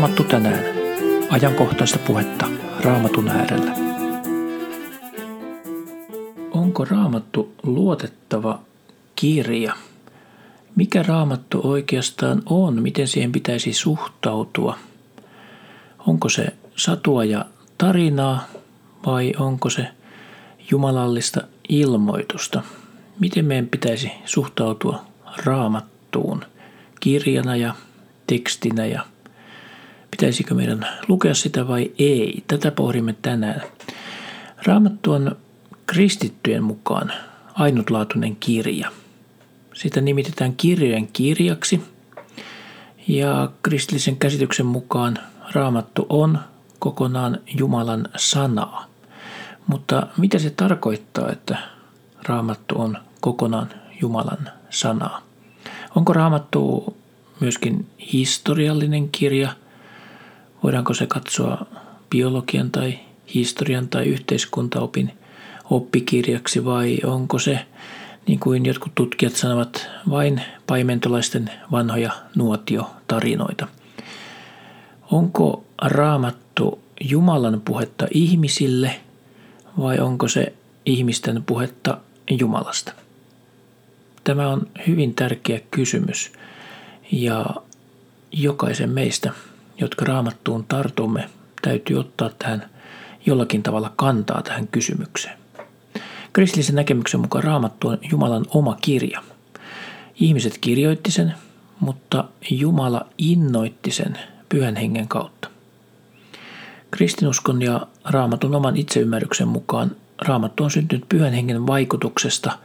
Raamattu tänään. Ajankohtaista puhetta Raamatun äärellä. Onko Raamattu luotettava kirja? Mikä Raamattu oikeastaan on? Miten siihen pitäisi suhtautua? Onko se satua ja tarinaa vai onko se jumalallista ilmoitusta? Miten meidän pitäisi suhtautua Raamattuun kirjana ja tekstinä ja pitäisikö meidän lukea sitä vai ei. Tätä pohdimme tänään. Raamattu on kristittyjen mukaan ainutlaatuinen kirja. Sitä nimitetään kirjojen kirjaksi ja kristillisen käsityksen mukaan Raamattu on kokonaan Jumalan sanaa. Mutta mitä se tarkoittaa, että Raamattu on kokonaan Jumalan sanaa? Onko Raamattu myöskin historiallinen kirja. Voidaanko se katsoa biologian tai historian tai yhteiskuntaopin oppikirjaksi vai onko se, niin kuin jotkut tutkijat sanovat, vain paimentolaisten vanhoja nuotiotarinoita. Onko raamattu Jumalan puhetta ihmisille vai onko se ihmisten puhetta Jumalasta? Tämä on hyvin tärkeä kysymys ja jokaisen meistä, jotka raamattuun tartumme, täytyy ottaa tähän jollakin tavalla kantaa tähän kysymykseen. Kristillisen näkemyksen mukaan raamattu on Jumalan oma kirja. Ihmiset kirjoitti sen, mutta Jumala innoitti sen pyhän hengen kautta. Kristinuskon ja raamatun oman itseymmärryksen mukaan raamattu on syntynyt pyhän hengen vaikutuksesta,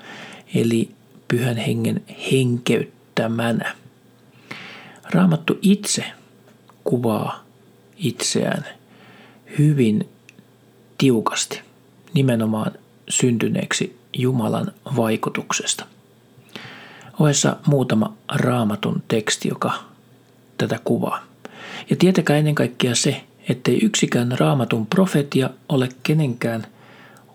eli pyhän hengen henkeyttämänä – Raamattu itse kuvaa itseään hyvin tiukasti nimenomaan syntyneeksi Jumalan vaikutuksesta. Ohessa muutama raamatun teksti, joka tätä kuvaa. Ja tietäkää ennen kaikkea se, ettei yksikään raamatun profetia ole kenenkään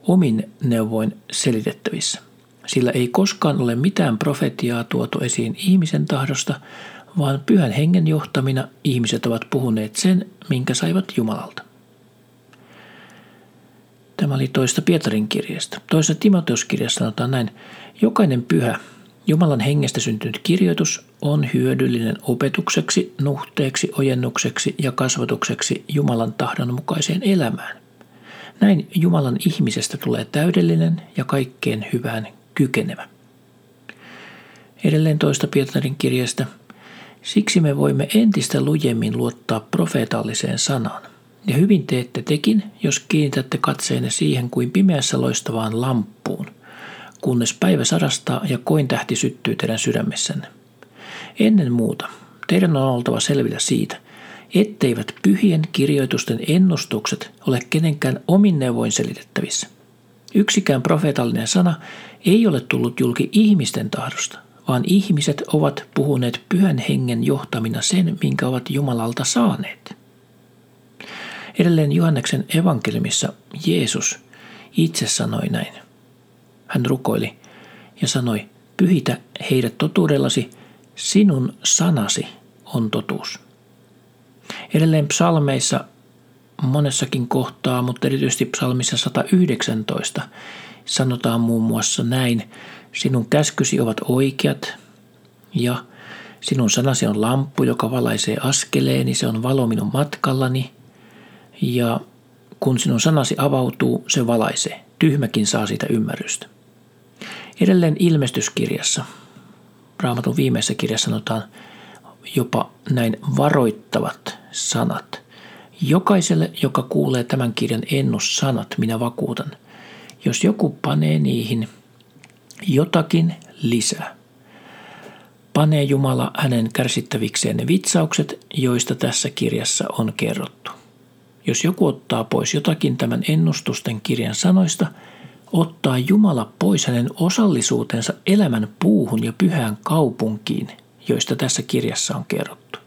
omin neuvoin selitettävissä. Sillä ei koskaan ole mitään profetiaa tuotu esiin ihmisen tahdosta, vaan pyhän hengen johtamina ihmiset ovat puhuneet sen, minkä saivat Jumalalta. Tämä oli toista Pietarin kirjasta. Toisessa Timoteuskirjassa sanotaan näin, jokainen pyhä, Jumalan hengestä syntynyt kirjoitus on hyödyllinen opetukseksi, nuhteeksi, ojennukseksi ja kasvatukseksi Jumalan tahdon mukaiseen elämään. Näin Jumalan ihmisestä tulee täydellinen ja kaikkeen hyvään kykenevä. Edelleen toista Pietarin kirjasta – Siksi me voimme entistä lujemmin luottaa profeetalliseen sanaan. Ja hyvin teette tekin, jos kiinnitätte katseenne siihen kuin pimeässä loistavaan lamppuun, kunnes päivä sarastaa ja koin tähti syttyy teidän sydämessänne. Ennen muuta, teidän on oltava selvillä siitä, etteivät pyhien kirjoitusten ennustukset ole kenenkään omin neuvoin selitettävissä. Yksikään profeetallinen sana ei ole tullut julki ihmisten tahdosta, vaan ihmiset ovat puhuneet pyhän hengen johtamina sen, minkä ovat Jumalalta saaneet. Edelleen Johanneksen evankeliumissa Jeesus itse sanoi näin. Hän rukoili ja sanoi, pyhitä heidät totuudellasi, sinun sanasi on totuus. Edelleen psalmeissa monessakin kohtaa, mutta erityisesti psalmissa 119 sanotaan muun muassa näin, Sinun käskysi ovat oikeat ja sinun sanasi on lamppu, joka valaisee askeleeni, se on valo minun matkallani ja kun sinun sanasi avautuu, se valaisee. Tyhmäkin saa siitä ymmärrystä. Edelleen ilmestyskirjassa, raamatun viimeisessä kirjassa sanotaan jopa näin varoittavat sanat. Jokaiselle, joka kuulee tämän kirjan ennussanat, minä vakuutan. Jos joku panee niihin – jotakin lisää. Panee Jumala hänen kärsittävikseen ne vitsaukset, joista tässä kirjassa on kerrottu. Jos joku ottaa pois jotakin tämän ennustusten kirjan sanoista, ottaa Jumala pois hänen osallisuutensa elämän puuhun ja pyhään kaupunkiin, joista tässä kirjassa on kerrottu.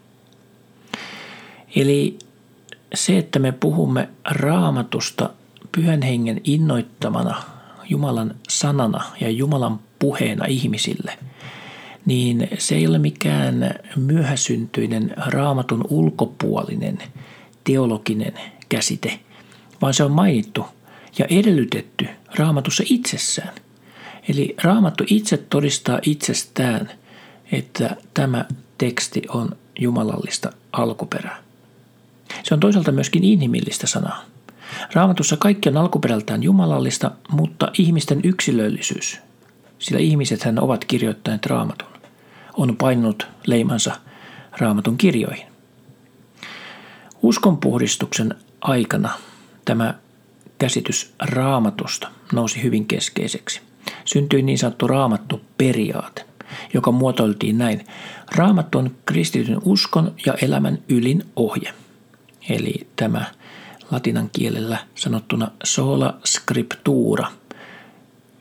Eli se, että me puhumme raamatusta pyhän hengen innoittamana Jumalan sanana ja Jumalan puheena ihmisille, niin se ei ole mikään myöhäsyntyinen raamatun ulkopuolinen teologinen käsite, vaan se on mainittu ja edellytetty raamatussa itsessään. Eli raamattu itse todistaa itsestään, että tämä teksti on jumalallista alkuperää. Se on toisaalta myöskin inhimillistä sanaa. Raamatussa kaikki on alkuperältään jumalallista, mutta ihmisten yksilöllisyys, sillä ihmisethän ovat kirjoittaneet raamatun, on painunut leimansa raamatun kirjoihin. Uskonpuhdistuksen aikana tämä käsitys raamatusta nousi hyvin keskeiseksi. Syntyi niin sanottu raamattu periaate, joka muotoiltiin näin. Raamattu on kristityn uskon ja elämän ylin ohje. Eli tämä latinan kielellä sanottuna sola scriptura,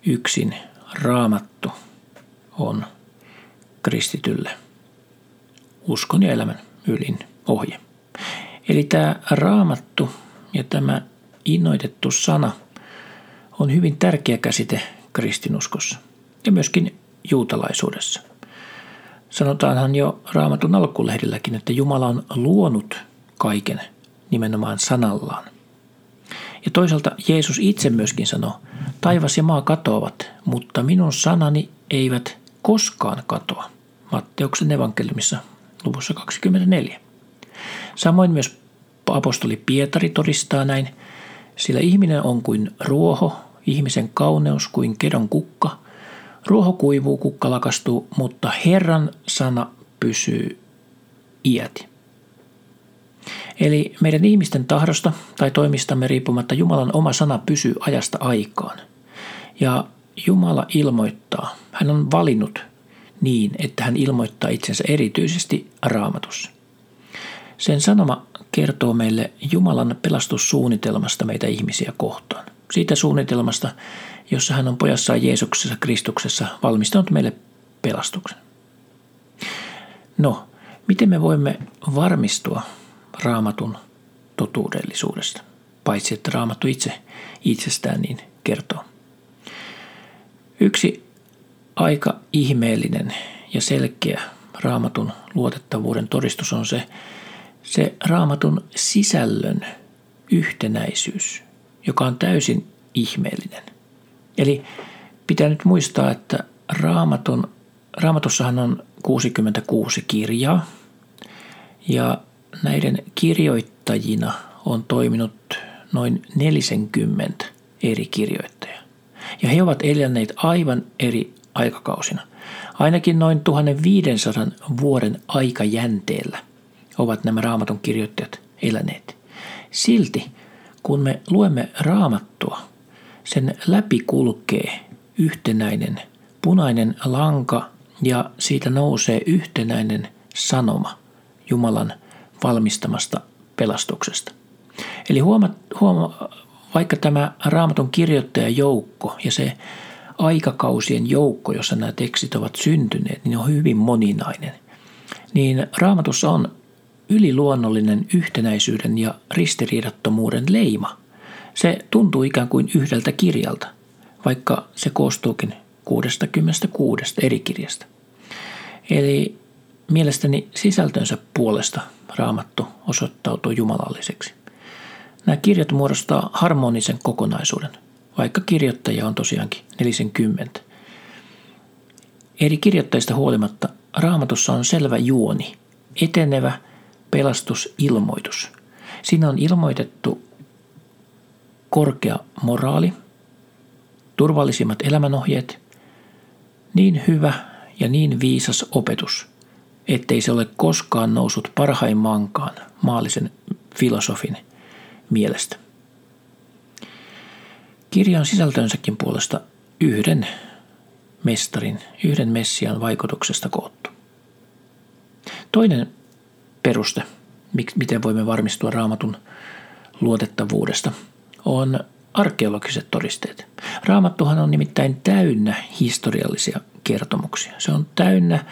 yksin raamattu, on kristitylle uskon ja elämän ylin ohje. Eli tämä raamattu ja tämä innoitettu sana on hyvin tärkeä käsite kristinuskossa ja myöskin juutalaisuudessa. Sanotaanhan jo raamatun alkulehdilläkin, että Jumala on luonut kaiken nimenomaan sanallaan. Ja toisaalta Jeesus itse myöskin sanoi, taivas ja maa katoavat, mutta minun sanani eivät koskaan katoa. Matteuksen evankeliumissa luvussa 24. Samoin myös apostoli Pietari todistaa näin, sillä ihminen on kuin ruoho, ihmisen kauneus kuin kedon kukka. Ruoho kuivuu, kukka lakastuu, mutta Herran sana pysyy iäti. Eli meidän ihmisten tahdosta tai toimistamme riippumatta Jumalan oma sana pysyy ajasta aikaan. Ja Jumala ilmoittaa, hän on valinnut niin, että hän ilmoittaa itsensä erityisesti raamatussa. Sen sanoma kertoo meille Jumalan pelastussuunnitelmasta meitä ihmisiä kohtaan. Siitä suunnitelmasta, jossa hän on pojassaan Jeesuksessa Kristuksessa valmistanut meille pelastuksen. No, miten me voimme varmistua raamatun totuudellisuudesta, paitsi että raamattu itse itsestään niin kertoo. Yksi aika ihmeellinen ja selkeä raamatun luotettavuuden todistus on se, se raamatun sisällön yhtenäisyys, joka on täysin ihmeellinen. Eli pitää nyt muistaa, että raamatun, raamatussahan on 66 kirjaa ja näiden kirjoittajina on toiminut noin 40 eri kirjoittajaa. Ja he ovat eläneet aivan eri aikakausina. Ainakin noin 1500 vuoden aikajänteellä ovat nämä raamatun kirjoittajat eläneet. Silti, kun me luemme raamattua, sen läpi kulkee yhtenäinen punainen lanka ja siitä nousee yhtenäinen sanoma Jumalan valmistamasta pelastuksesta. Eli huoma, huoma, vaikka tämä raamatun kirjoittajajoukko ja se aikakausien joukko, jossa nämä tekstit ovat syntyneet, niin on hyvin moninainen. Niin raamatussa on yliluonnollinen yhtenäisyyden ja ristiriidattomuuden leima. Se tuntuu ikään kuin yhdeltä kirjalta, vaikka se koostuukin 66 eri kirjasta. Eli mielestäni sisältönsä puolesta raamattu osoittautuu jumalalliseksi. Nämä kirjat muodostaa harmonisen kokonaisuuden, vaikka kirjoittajia on tosiaankin 40. Eri kirjoittajista huolimatta raamatussa on selvä juoni, etenevä pelastusilmoitus. Siinä on ilmoitettu korkea moraali, turvallisimmat elämänohjeet, niin hyvä ja niin viisas opetus – ettei se ole koskaan noussut parhaimmaankaan maallisen filosofin mielestä. Kirja on sisältönsäkin puolesta yhden mestarin, yhden messian vaikutuksesta koottu. Toinen peruste, miten voimme varmistua raamatun luotettavuudesta, on arkeologiset todisteet. Raamattuhan on nimittäin täynnä historiallisia kertomuksia. Se on täynnä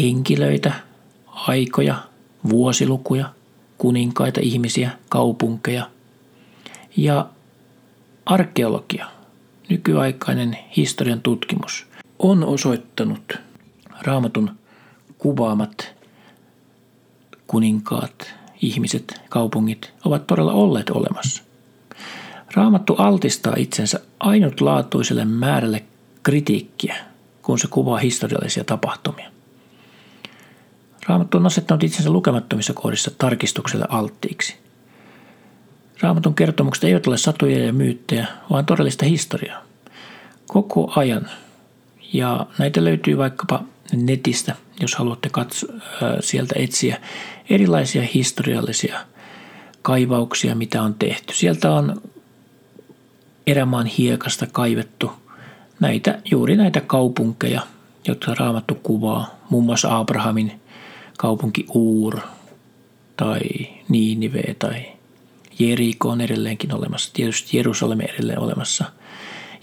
henkilöitä, aikoja, vuosilukuja, kuninkaita, ihmisiä, kaupunkeja ja arkeologia, nykyaikainen historian tutkimus, on osoittanut raamatun kuvaamat kuninkaat, ihmiset, kaupungit ovat todella olleet olemassa. Raamattu altistaa itsensä ainutlaatuiselle määrälle kritiikkiä, kun se kuvaa historiallisia tapahtumia. Raamattu on asettanut itsensä lukemattomissa kohdissa tarkistukselle alttiiksi. Raamatun kertomukset eivät ole satuja ja myyttejä, vaan todellista historiaa. Koko ajan. Ja näitä löytyy vaikkapa netistä, jos haluatte katso, sieltä etsiä erilaisia historiallisia kaivauksia, mitä on tehty. Sieltä on erämaan hiekasta kaivettu näitä, juuri näitä kaupunkeja, jotka Raamattu kuvaa, muun muassa Abrahamin kaupunki Uur tai Niinive tai Jeriko on edelleenkin olemassa, tietysti Jerusalem edelleen olemassa.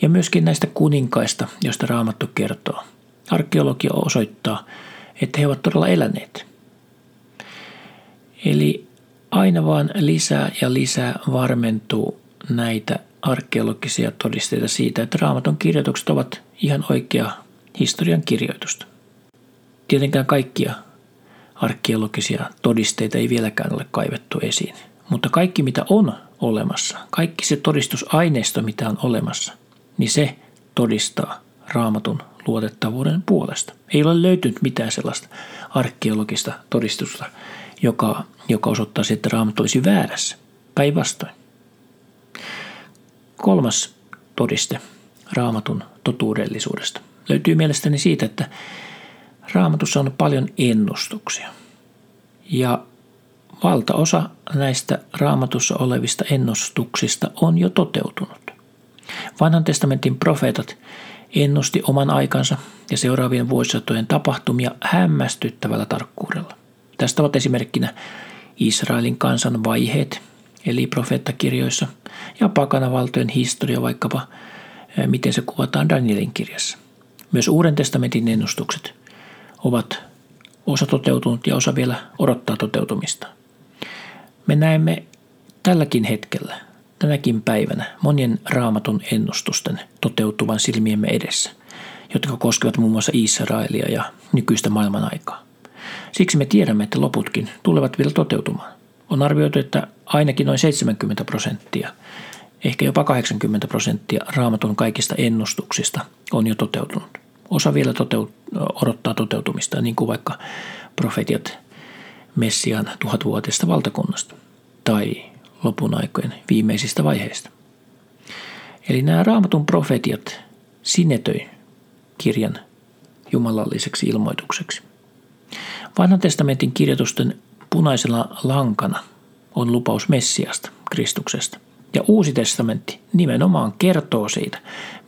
Ja myöskin näistä kuninkaista, joista Raamattu kertoo. Arkeologia osoittaa, että he ovat todella eläneet. Eli aina vaan lisää ja lisää varmentuu näitä arkeologisia todisteita siitä, että raamatun kirjoitukset ovat ihan oikea historian kirjoitusta. Tietenkään kaikkia arkeologisia todisteita ei vieläkään ole kaivettu esiin. Mutta kaikki mitä on olemassa, kaikki se todistusaineisto mitä on olemassa, niin se todistaa raamatun luotettavuuden puolesta. Ei ole löytynyt mitään sellaista arkeologista todistusta, joka, joka osoittaisi, että raamattu olisi väärässä. Päinvastoin. Kolmas todiste raamatun totuudellisuudesta löytyy mielestäni siitä, että raamatussa on paljon ennustuksia. Ja valtaosa näistä raamatussa olevista ennustuksista on jo toteutunut. Vanhan testamentin profeetat ennusti oman aikansa ja seuraavien vuosisatojen tapahtumia hämmästyttävällä tarkkuudella. Tästä ovat esimerkkinä Israelin kansan vaiheet, eli profeettakirjoissa, ja pakanavaltojen historia vaikkapa, eh, miten se kuvataan Danielin kirjassa. Myös Uuden testamentin ennustukset ovat osa toteutunut ja osa vielä odottaa toteutumista. Me näemme tälläkin hetkellä, tänäkin päivänä, monien raamatun ennustusten toteutuvan silmiemme edessä, jotka koskevat muun muassa Israelia ja nykyistä maailman aikaa. Siksi me tiedämme, että loputkin tulevat vielä toteutumaan. On arvioitu, että ainakin noin 70 prosenttia, ehkä jopa 80 prosenttia raamatun kaikista ennustuksista on jo toteutunut. Osa vielä toteut- odottaa toteutumista, niin kuin vaikka profetiat Messian tuhatvuotisesta valtakunnasta tai lopun aikojen viimeisistä vaiheista. Eli nämä raamatun profetiat sinetöi kirjan jumalalliseksi ilmoitukseksi. Vanhan testamentin kirjoitusten punaisella lankana on lupaus Messiasta, Kristuksesta. Ja Uusi testamentti nimenomaan kertoo siitä,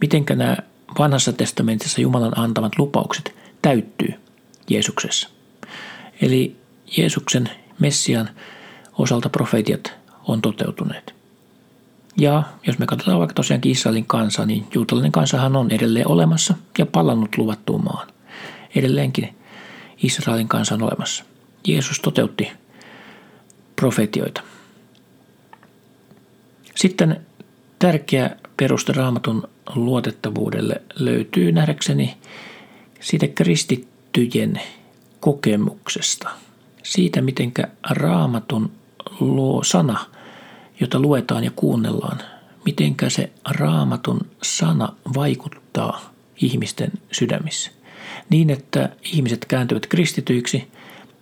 miten nämä vanhassa testamentissa Jumalan antamat lupaukset täyttyy Jeesuksessa. Eli Jeesuksen Messian osalta profetiat on toteutuneet. Ja jos me katsotaan vaikka tosiaankin Israelin kansa, niin juutalainen kansahan on edelleen olemassa ja palannut luvattuun maan. Edelleenkin Israelin kansa on olemassa. Jeesus toteutti profetioita. Sitten tärkeä peruste raamatun luotettavuudelle löytyy nähdäkseni siitä kristittyjen kokemuksesta. Siitä, miten raamatun luo sana, jota luetaan ja kuunnellaan, mitenkä se raamatun sana vaikuttaa ihmisten sydämissä. Niin, että ihmiset kääntyvät kristityiksi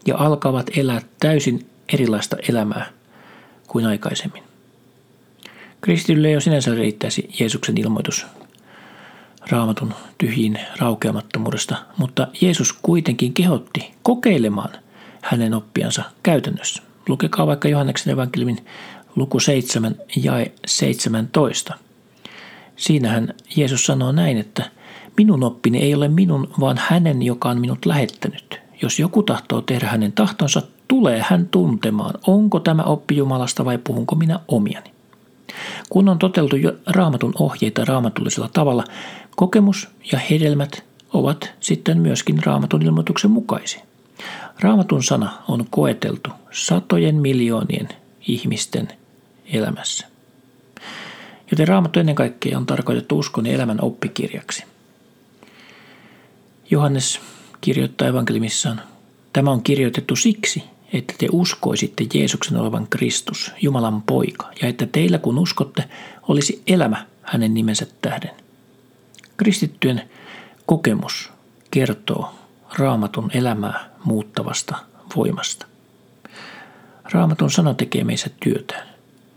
ja alkavat elää täysin erilaista elämää kuin aikaisemmin. Kristitylle jo sinänsä riittäisi Jeesuksen ilmoitus raamatun tyhjin raukeamattomuudesta, mutta Jeesus kuitenkin kehotti kokeilemaan hänen oppiansa käytännössä. Lukekaa vaikka Johanneksen evankeliumin luku 7 ja 17. Siinähän Jeesus sanoo näin, että minun oppini ei ole minun, vaan hänen, joka on minut lähettänyt. Jos joku tahtoo tehdä hänen tahtonsa, tulee hän tuntemaan, onko tämä oppi Jumalasta vai puhunko minä omiani. Kun on toteltu jo raamatun ohjeita raamatullisella tavalla, kokemus ja hedelmät ovat sitten myöskin raamatun ilmoituksen mukaisia. Raamatun sana on koeteltu satojen miljoonien ihmisten elämässä. Joten raamattu ennen kaikkea on tarkoitettu uskon ja elämän oppikirjaksi. Johannes kirjoittaa evankelimissaan, tämä on kirjoitettu siksi, että te uskoisitte Jeesuksen olevan Kristus, Jumalan poika, ja että teillä kun uskotte, olisi elämä hänen nimensä tähden. Kristittyjen kokemus kertoo raamatun elämää muuttavasta voimasta. Raamatun sana tekee meissä työtään.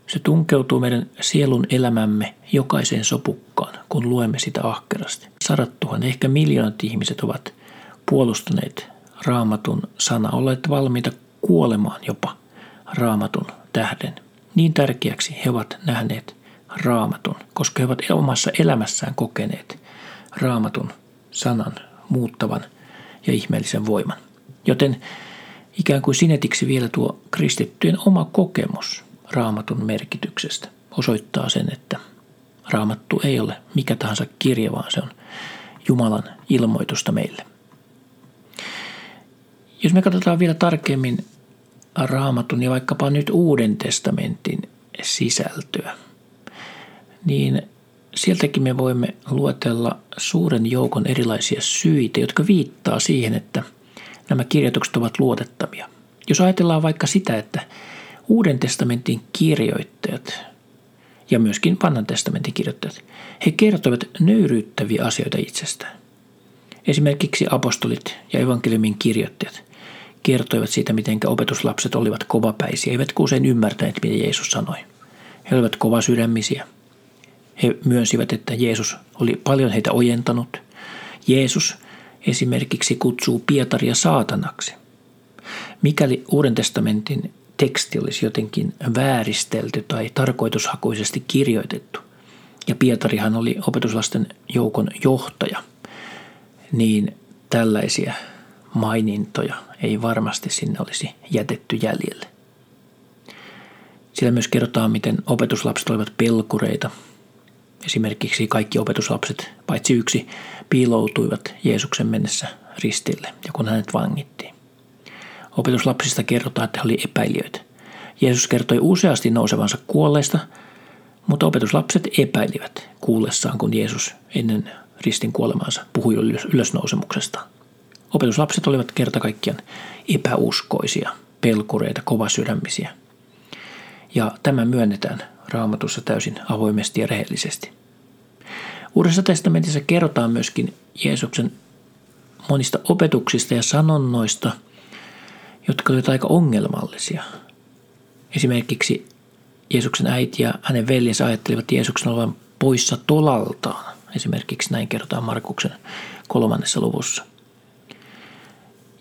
Se tunkeutuu meidän sielun elämämme jokaiseen sopukkaan, kun luemme sitä ahkerasti. Sadattuhan, ehkä miljoonat ihmiset ovat puolustaneet raamatun sana, olleet valmiita kuolemaan jopa raamatun tähden. Niin tärkeäksi he ovat nähneet raamatun, koska he ovat omassa elämässään kokeneet raamatun sanan muuttavan ja ihmeellisen voiman. Joten ikään kuin sinetiksi vielä tuo kristittyjen oma kokemus raamatun merkityksestä osoittaa sen, että raamattu ei ole mikä tahansa kirja, vaan se on Jumalan ilmoitusta meille. Jos me katsotaan vielä tarkemmin raamatun ja vaikkapa nyt Uuden testamentin sisältöä, niin sieltäkin me voimme luetella suuren joukon erilaisia syitä, jotka viittaa siihen, että nämä kirjoitukset ovat luotettavia. Jos ajatellaan vaikka sitä, että Uuden testamentin kirjoittajat ja myöskin vanhan testamentin kirjoittajat, he kertovat nöyryyttäviä asioita itsestään. Esimerkiksi apostolit ja evankeliumin kirjoittajat kertoivat siitä, miten opetuslapset olivat kovapäisiä, eivät usein ymmärtäneet, mitä Jeesus sanoi. He olivat kovasydämisiä. He myönsivät, että Jeesus oli paljon heitä ojentanut. Jeesus esimerkiksi kutsuu Pietaria saatanaksi. Mikäli Uuden testamentin teksti olisi jotenkin vääristelty tai tarkoitushakuisesti kirjoitettu, ja Pietarihan oli opetuslasten joukon johtaja, niin tällaisia mainintoja ei varmasti sinne olisi jätetty jäljelle. Siellä myös kerrotaan, miten opetuslapset olivat pelkureita. Esimerkiksi kaikki opetuslapset, paitsi yksi, piiloutuivat Jeesuksen mennessä ristille ja kun hänet vangittiin. Opetuslapsista kerrotaan, että he olivat epäilijöitä. Jeesus kertoi useasti nousevansa kuolleista, mutta opetuslapset epäilivät kuullessaan, kun Jeesus ennen ristin kuolemansa puhui ylösnousemuksesta. Opetuslapset olivat kerta kaikkiaan epäuskoisia, pelkureita, kovasydämisiä. Ja tämä myönnetään raamatussa täysin avoimesti ja rehellisesti. Uudessa testamentissa kerrotaan myöskin Jeesuksen monista opetuksista ja sanonnoista, jotka olivat aika ongelmallisia. Esimerkiksi Jeesuksen äiti ja hänen veljensä ajattelivat Jeesuksen olevan poissa tolaltaan. Esimerkiksi näin kerrotaan Markuksen kolmannessa luvussa –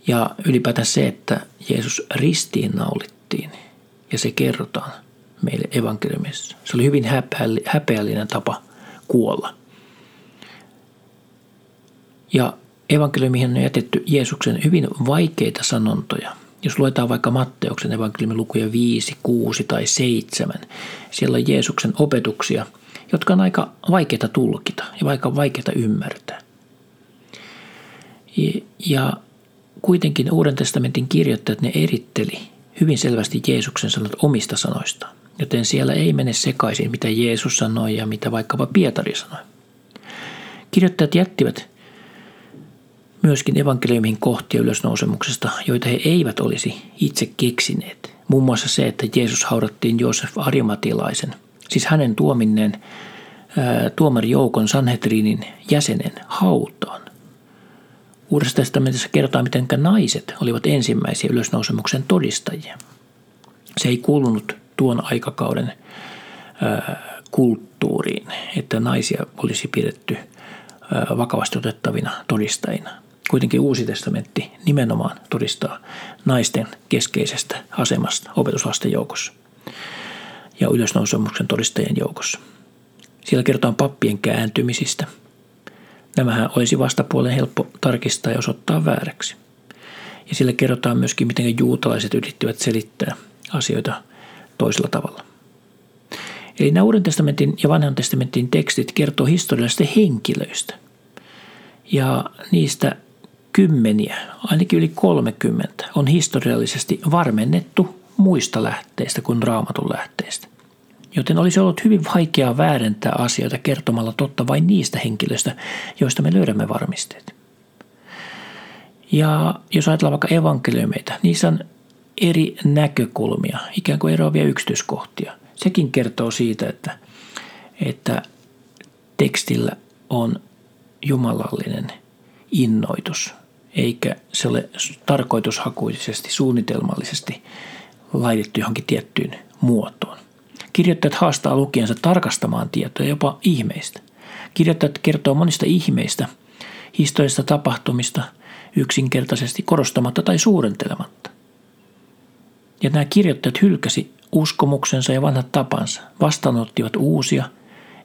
ja ylipäätään se, että Jeesus ristiin naulittiin ja se kerrotaan meille evankeliumissa. Se oli hyvin häpeällinen tapa kuolla. Ja evankeliumiin on jätetty Jeesuksen hyvin vaikeita sanontoja. Jos luetaan vaikka Matteuksen evankeliumin lukuja 5, 6 tai 7, siellä on Jeesuksen opetuksia, jotka on aika vaikeita tulkita ja aika vaikeita ymmärtää. Ja Kuitenkin Uuden testamentin kirjoittajat ne eritteli hyvin selvästi Jeesuksen sanat omista sanoista, joten siellä ei mene sekaisin, mitä Jeesus sanoi ja mitä vaikkapa Pietari sanoi. Kirjoittajat jättivät myöskin evankeliumin kohtia ylösnousemuksesta, joita he eivät olisi itse keksineet. Muun muassa se, että Jeesus haudattiin Joosef Arimatilaisen, siis hänen tuominneen tuomarijoukon Sanhedrinin jäsenen hautaan. Uudessa testamentissa kerrotaan, miten naiset olivat ensimmäisiä ylösnousemuksen todistajia. Se ei kuulunut tuon aikakauden kulttuuriin, että naisia olisi pidetty vakavasti otettavina todistajina. Kuitenkin Uusi testamentti nimenomaan todistaa naisten keskeisestä asemasta opetuslasten joukossa ja ylösnousemuksen todistajien joukossa. Siellä kerrotaan pappien kääntymisistä – Nämähän olisi vastapuolen helppo tarkistaa ja osoittaa vääräksi. Ja sillä kerrotaan myöskin, miten juutalaiset yrittivät selittää asioita toisella tavalla. Eli nämä Uuden testamentin ja Vanhan testamentin tekstit kertoo historiallisista henkilöistä. Ja niistä kymmeniä, ainakin yli 30, on historiallisesti varmennettu muista lähteistä kuin raamatun lähteistä joten olisi ollut hyvin vaikeaa väärentää asioita kertomalla totta vain niistä henkilöistä, joista me löydämme varmisteet. Ja jos ajatellaan vaikka evankeliumeita, niissä on eri näkökulmia, ikään kuin eroavia yksityiskohtia. Sekin kertoo siitä, että, että tekstillä on jumalallinen innoitus, eikä se ole tarkoitushakuisesti, suunnitelmallisesti laitettu johonkin tiettyyn muotoon. Kirjoittajat haastaa lukijansa tarkastamaan tietoja jopa ihmeistä. Kirjoittajat kertoo monista ihmeistä, historiallisista tapahtumista yksinkertaisesti korostamatta tai suurentelematta. Ja nämä kirjoittajat hylkäsi uskomuksensa ja vanhat tapansa, vastaanottivat uusia,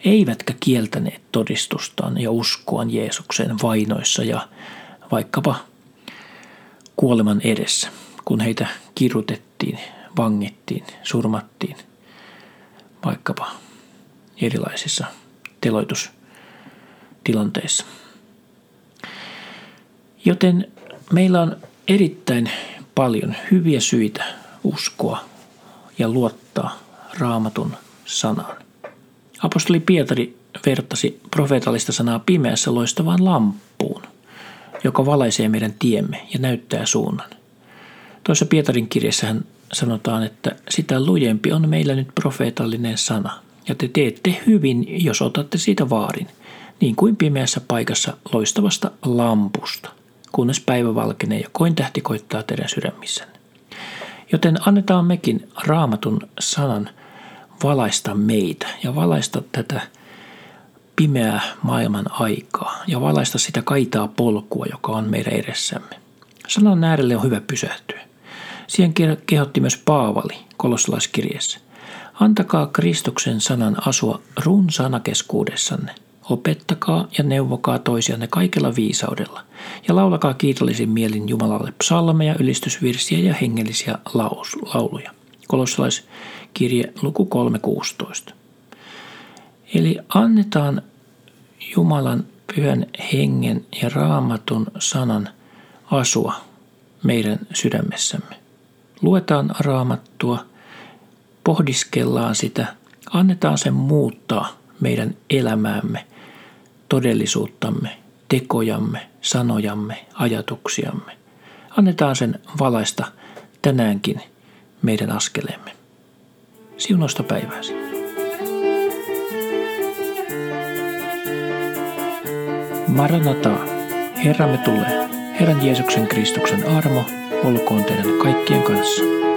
eivätkä kieltäneet todistustaan ja uskoaan Jeesukseen vainoissa ja vaikkapa kuoleman edessä, kun heitä kirjoitettiin, vangittiin, surmattiin, vaikkapa erilaisissa teloitustilanteissa. Joten meillä on erittäin paljon hyviä syitä uskoa ja luottaa raamatun sanaan. Apostoli Pietari vertasi profeetallista sanaa pimeässä loistavaan lamppuun, joka valaisee meidän tiemme ja näyttää suunnan. Toisessa Pietarin kirjassa hän sanotaan, että sitä lujempi on meillä nyt profeetallinen sana, ja te teette hyvin, jos otatte siitä vaarin, niin kuin pimeässä paikassa loistavasta lampusta, kunnes päivä valkenee ja koin tähti koittaa teidän sydämissänne. Joten annetaan mekin raamatun sanan valaista meitä ja valaista tätä pimeää maailman aikaa ja valaista sitä kaitaa polkua, joka on meidän edessämme. Sanan äärelle on hyvä pysähtyä. Siihen kehotti myös Paavali kolossalaiskirjeessä. Antakaa Kristuksen sanan asua runsaana keskuudessanne. Opettakaa ja neuvokaa toisianne kaikella viisaudella ja laulakaa kiitollisin mielin Jumalalle psalmeja, ylistysvirsiä ja hengellisiä laus, lauluja. Kolossalaiskirje luku 3.16. Eli annetaan Jumalan pyhän hengen ja raamatun sanan asua meidän sydämessämme. Luetaan raamattua, pohdiskellaan sitä, annetaan sen muuttaa meidän elämäämme, todellisuuttamme, tekojamme, sanojamme, ajatuksiamme. Annetaan sen valaista tänäänkin meidän askeleemme. Siunosta päivääsi. Maranata, Herramme tulee. Herran Jeesuksen Kristuksen armo olkoon teidän kaikkien kanssa.